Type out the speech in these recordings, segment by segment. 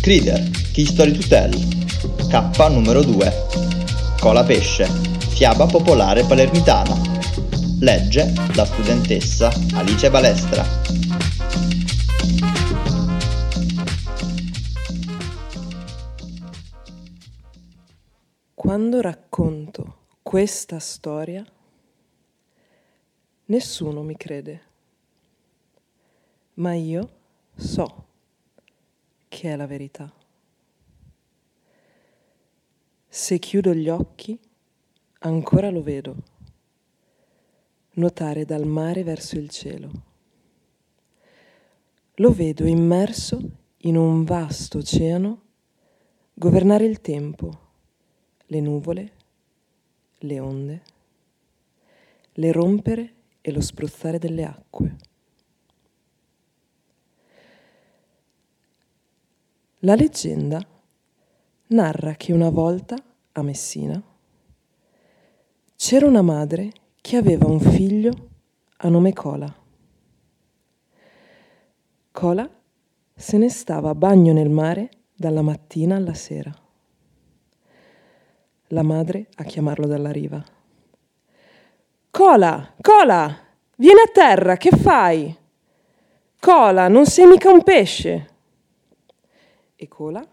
Crider, History to Tell, K numero 2, Cola Pesce, fiaba popolare palermitana. Legge la studentessa Alice Balestra. Quando racconto questa storia, nessuno mi crede, ma io so che è la verità. Se chiudo gli occhi, ancora lo vedo, nuotare dal mare verso il cielo. Lo vedo immerso in un vasto oceano, governare il tempo, le nuvole, le onde, le rompere e lo spruzzare delle acque. La leggenda narra che una volta a Messina c'era una madre che aveva un figlio a nome Cola. Cola se ne stava a bagno nel mare dalla mattina alla sera. La madre a chiamarlo dalla riva. Cola, Cola, vieni a terra, che fai? Cola, non sei mica un pesce e cola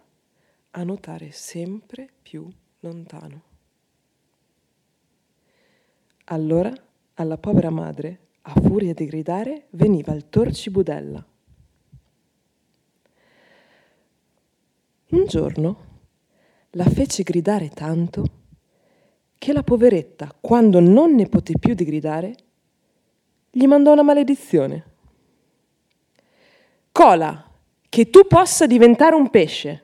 a nuotare sempre più lontano. Allora alla povera madre, a furia di gridare, veniva il torcibudella. Un giorno la fece gridare tanto che la poveretta, quando non ne poté più di gridare, gli mandò una maledizione. Cola, che tu possa diventare un pesce.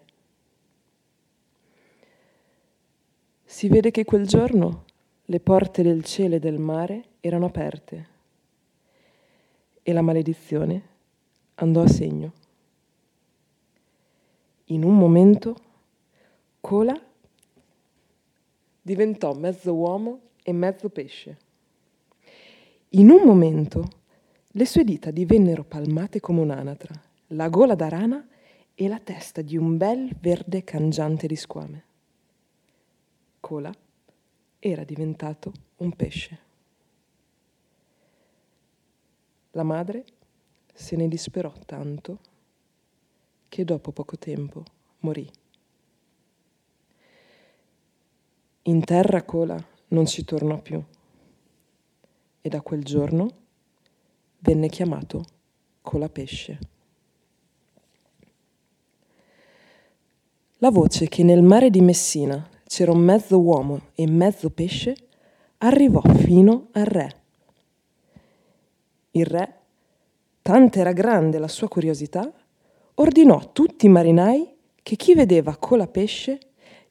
Si vede che quel giorno le porte del cielo e del mare erano aperte e la maledizione andò a segno. In un momento Cola diventò mezzo uomo e mezzo pesce. In un momento le sue dita divennero palmate come un'anatra la gola da rana e la testa di un bel verde cangiante di squame. Cola era diventato un pesce. La madre se ne disperò tanto che dopo poco tempo morì. In terra Cola non ci tornò più e da quel giorno venne chiamato Colapesce. La voce che nel mare di Messina c'era un mezzo uomo e mezzo pesce arrivò fino al re. Il re, tanta era grande la sua curiosità, ordinò a tutti i marinai che chi vedeva cola pesce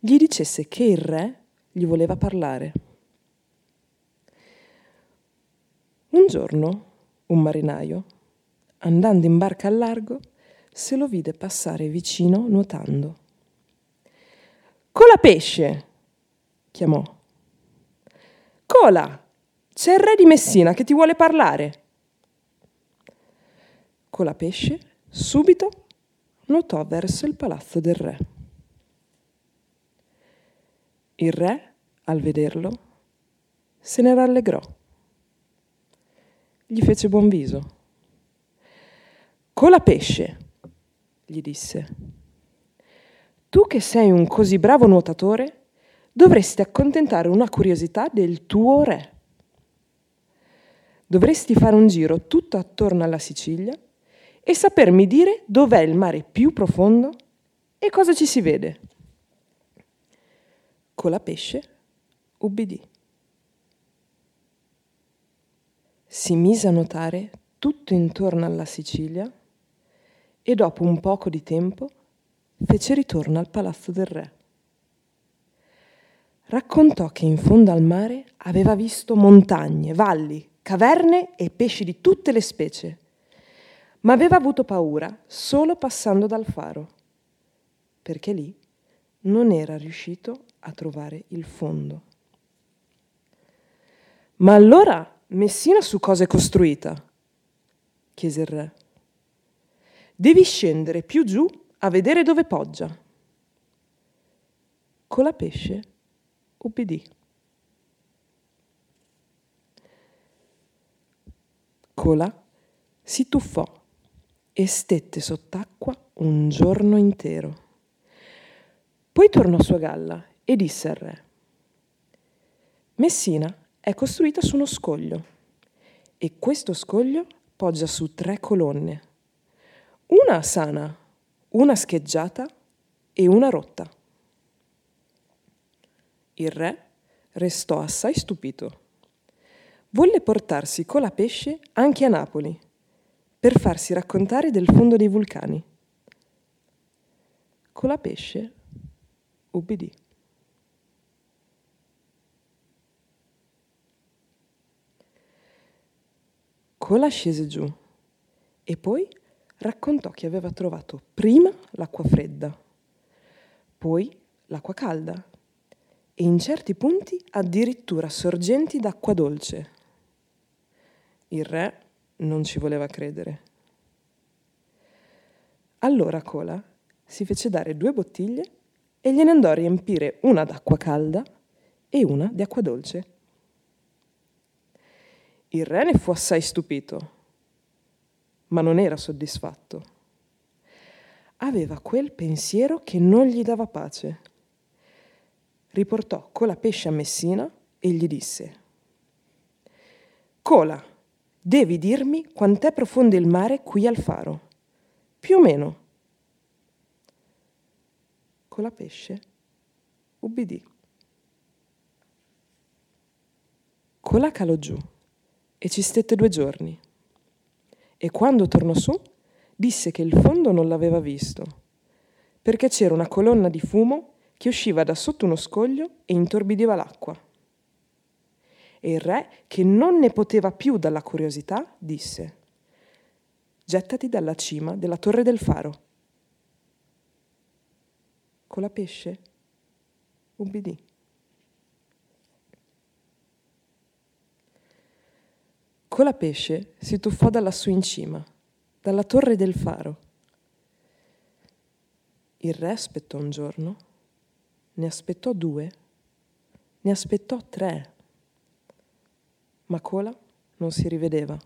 gli dicesse che il re gli voleva parlare. Un giorno un marinaio, andando in barca al largo, se lo vide passare vicino nuotando. Cola pesce, chiamò. Cola, c'è il re di Messina che ti vuole parlare. Cola pesce subito nuotò verso il palazzo del re. Il re, al vederlo, se ne rallegrò. Gli fece buon viso. Cola pesce, gli disse tu che sei un così bravo nuotatore, dovresti accontentare una curiosità del tuo re. Dovresti fare un giro tutto attorno alla Sicilia e sapermi dire dov'è il mare più profondo e cosa ci si vede. Con la pesce ubbidì. Si mise a nuotare tutto intorno alla Sicilia e dopo un poco di tempo fece ritorno al palazzo del re. Raccontò che in fondo al mare aveva visto montagne, valli, caverne e pesci di tutte le specie, ma aveva avuto paura solo passando dal faro, perché lì non era riuscito a trovare il fondo. Ma allora Messina su cosa è costruita? chiese il re. devi scendere più giù a vedere dove poggia. Colapesce ubbidì. Cola si tuffò e stette sott'acqua un giorno intero. Poi tornò a sua galla e disse al re, Messina è costruita su uno scoglio e questo scoglio poggia su tre colonne, una sana, una scheggiata e una rotta. Il re restò assai stupito. Volle portarsi colapesce anche a Napoli per farsi raccontare del fondo dei vulcani. Colapesce ubbidì. Cola scese giù e poi raccontò che aveva trovato prima l'acqua fredda, poi l'acqua calda e in certi punti addirittura sorgenti d'acqua dolce. Il re non ci voleva credere. Allora Cola si fece dare due bottiglie e gliene andò a riempire una d'acqua calda e una di acqua dolce. Il re ne fu assai stupito, ma non era soddisfatto. Aveva quel pensiero che non gli dava pace. Riportò Cola Pesce a Messina e gli disse, Cola, devi dirmi quant'è profondo il mare qui al faro. Più o meno con la pesce ubbidì. Cola calò giù e ci stette due giorni. E quando tornò su, disse che il fondo non l'aveva visto, perché c'era una colonna di fumo che usciva da sotto uno scoglio e intorbidiva l'acqua. E il re, che non ne poteva più dalla curiosità, disse, gettati dalla cima della torre del faro con la pesce ubbidì. Con la pesce si tuffò da lassù in cima, dalla torre del faro. Il re aspettò un giorno, ne aspettò due, ne aspettò tre, ma Cola non si rivedeva.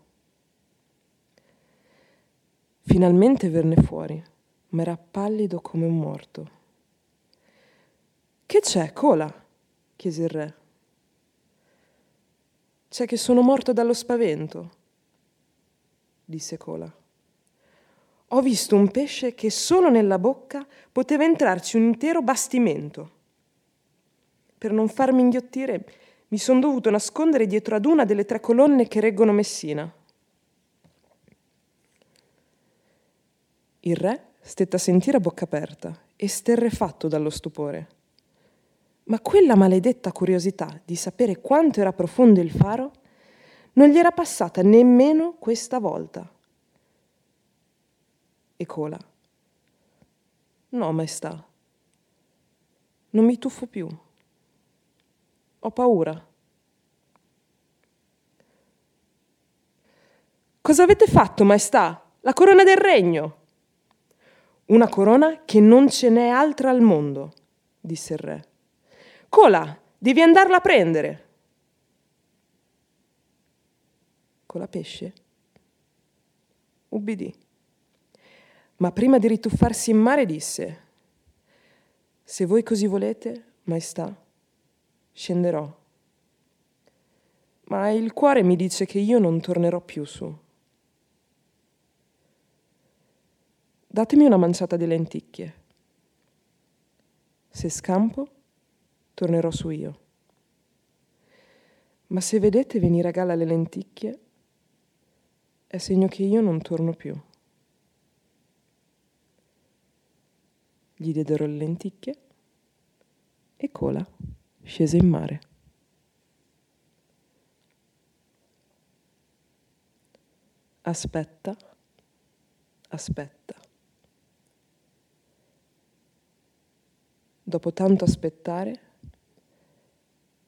Finalmente venne fuori, ma era pallido come un morto. Che c'è, Cola? chiese il re. C'è che sono morto dallo spavento, disse Cola. Ho visto un pesce che solo nella bocca poteva entrarci un intero bastimento. Per non farmi inghiottire, mi sono dovuto nascondere dietro ad una delle tre colonne che reggono Messina. Il re stette a sentire a bocca aperta, esterrefatto dallo stupore. Ma quella maledetta curiosità di sapere quanto era profondo il faro non gli era passata nemmeno questa volta. E Cola. No, maestà. Non mi tuffo più. Ho paura. Cosa avete fatto, maestà? La corona del regno. Una corona che non ce n'è altra al mondo, disse il re. Cola, devi andarla a prendere. Cola pesce? Ubbidì. Ma prima di rituffarsi in mare disse, se voi così volete, maestà, scenderò. Ma il cuore mi dice che io non tornerò più su. Datemi una manciata di lenticchie. Se scampo, tornerò su io. Ma se vedete venire a galla le lenticchie, è segno che io non torno più. Gli diedero le lenticchie e Cola scese in mare. Aspetta, aspetta. Dopo tanto aspettare,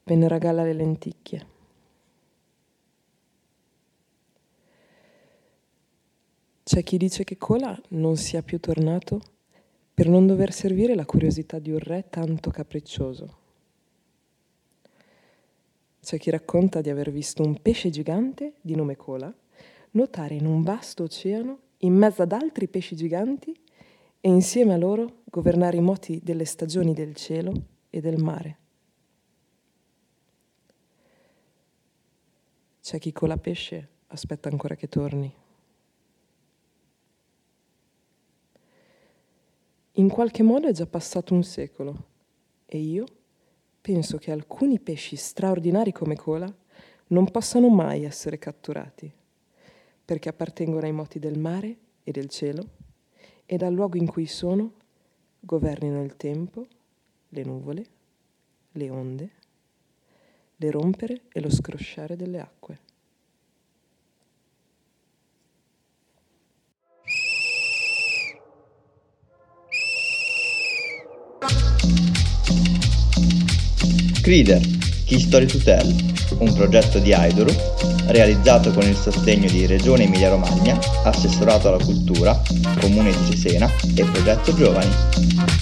vennero a galla le lenticchie. C'è chi dice che Cola non sia più tornato per non dover servire la curiosità di un re tanto capriccioso. C'è chi racconta di aver visto un pesce gigante di nome Cola nuotare in un vasto oceano in mezzo ad altri pesci giganti e insieme a loro governare i moti delle stagioni del cielo e del mare. C'è chi con la pesce aspetta ancora che torni. In qualche modo è già passato un secolo e io penso che alcuni pesci straordinari come cola non possano mai essere catturati, perché appartengono ai moti del mare e del cielo e dal luogo in cui sono governino il tempo, le nuvole, le onde, le rompere e lo scrosciare delle acque. Crider, Key Story to Tell, un progetto di Aidoru realizzato con il sostegno di Regione Emilia-Romagna, Assessorato alla Cultura, Comune di Cesena e Progetto Giovani.